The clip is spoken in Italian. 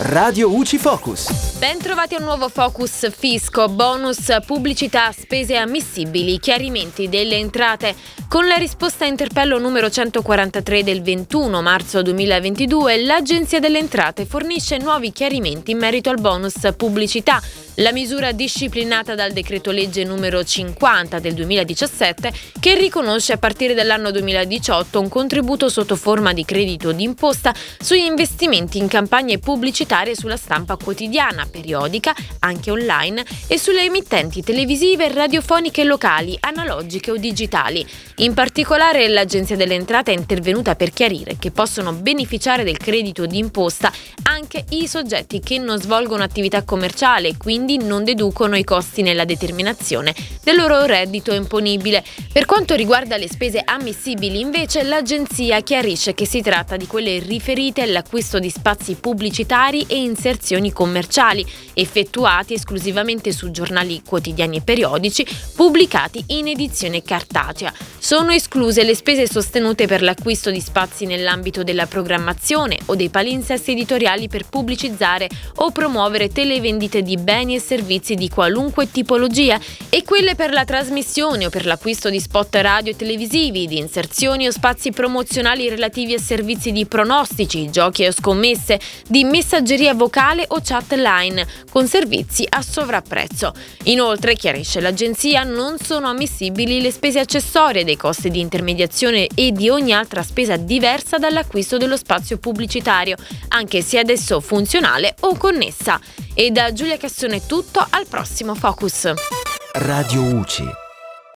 Radio UCI Focus. Ben trovati a un nuovo Focus Fisco, bonus, pubblicità, spese ammissibili, chiarimenti delle entrate. Con la risposta a interpello numero 143 del 21 marzo 2022, l'Agenzia delle Entrate fornisce nuovi chiarimenti in merito al bonus pubblicità. La misura disciplinata dal decreto legge numero 50 del 2017 che riconosce a partire dall'anno 2018 un contributo sotto forma di credito d'imposta sugli investimenti in campagne pubblicitarie sulla stampa quotidiana, periodica, anche online e sulle emittenti televisive radiofoniche locali, analogiche o digitali. In particolare l'Agenzia delle Entrate è intervenuta per chiarire che possono beneficiare del credito d'imposta anche i soggetti che non svolgono attività commerciale e quindi non deducono i costi nella determinazione del loro reddito imponibile. Per quanto riguarda le spese ammissibili, invece, l'Agenzia chiarisce che si tratta di quelle riferite all'acquisto di spazi pubblicitari e inserzioni commerciali, effettuati esclusivamente su giornali quotidiani e periodici pubblicati in edizione cartacea. Sono escluse le spese sostenute per l'acquisto di spazi nell'ambito della programmazione o dei palinsesti editoriali per pubblicizzare o promuovere televendite di beni e servizi di qualunque tipologia e quelle per la trasmissione o per l'acquisto di spot radio e televisivi, di inserzioni o spazi promozionali relativi a servizi di pronostici, giochi o scommesse, di messaggeria vocale o chat line, con servizi a sovrapprezzo. Inoltre, chiarisce l'agenzia, non sono ammissibili le spese accessorie dei costi di intermediazione e di ogni altra spesa diversa dall'acquisto dello spazio pubblicitario, anche se adesso funzionale o connessa. E da Giulia Cassone è tutto, al prossimo Focus. Radio UCI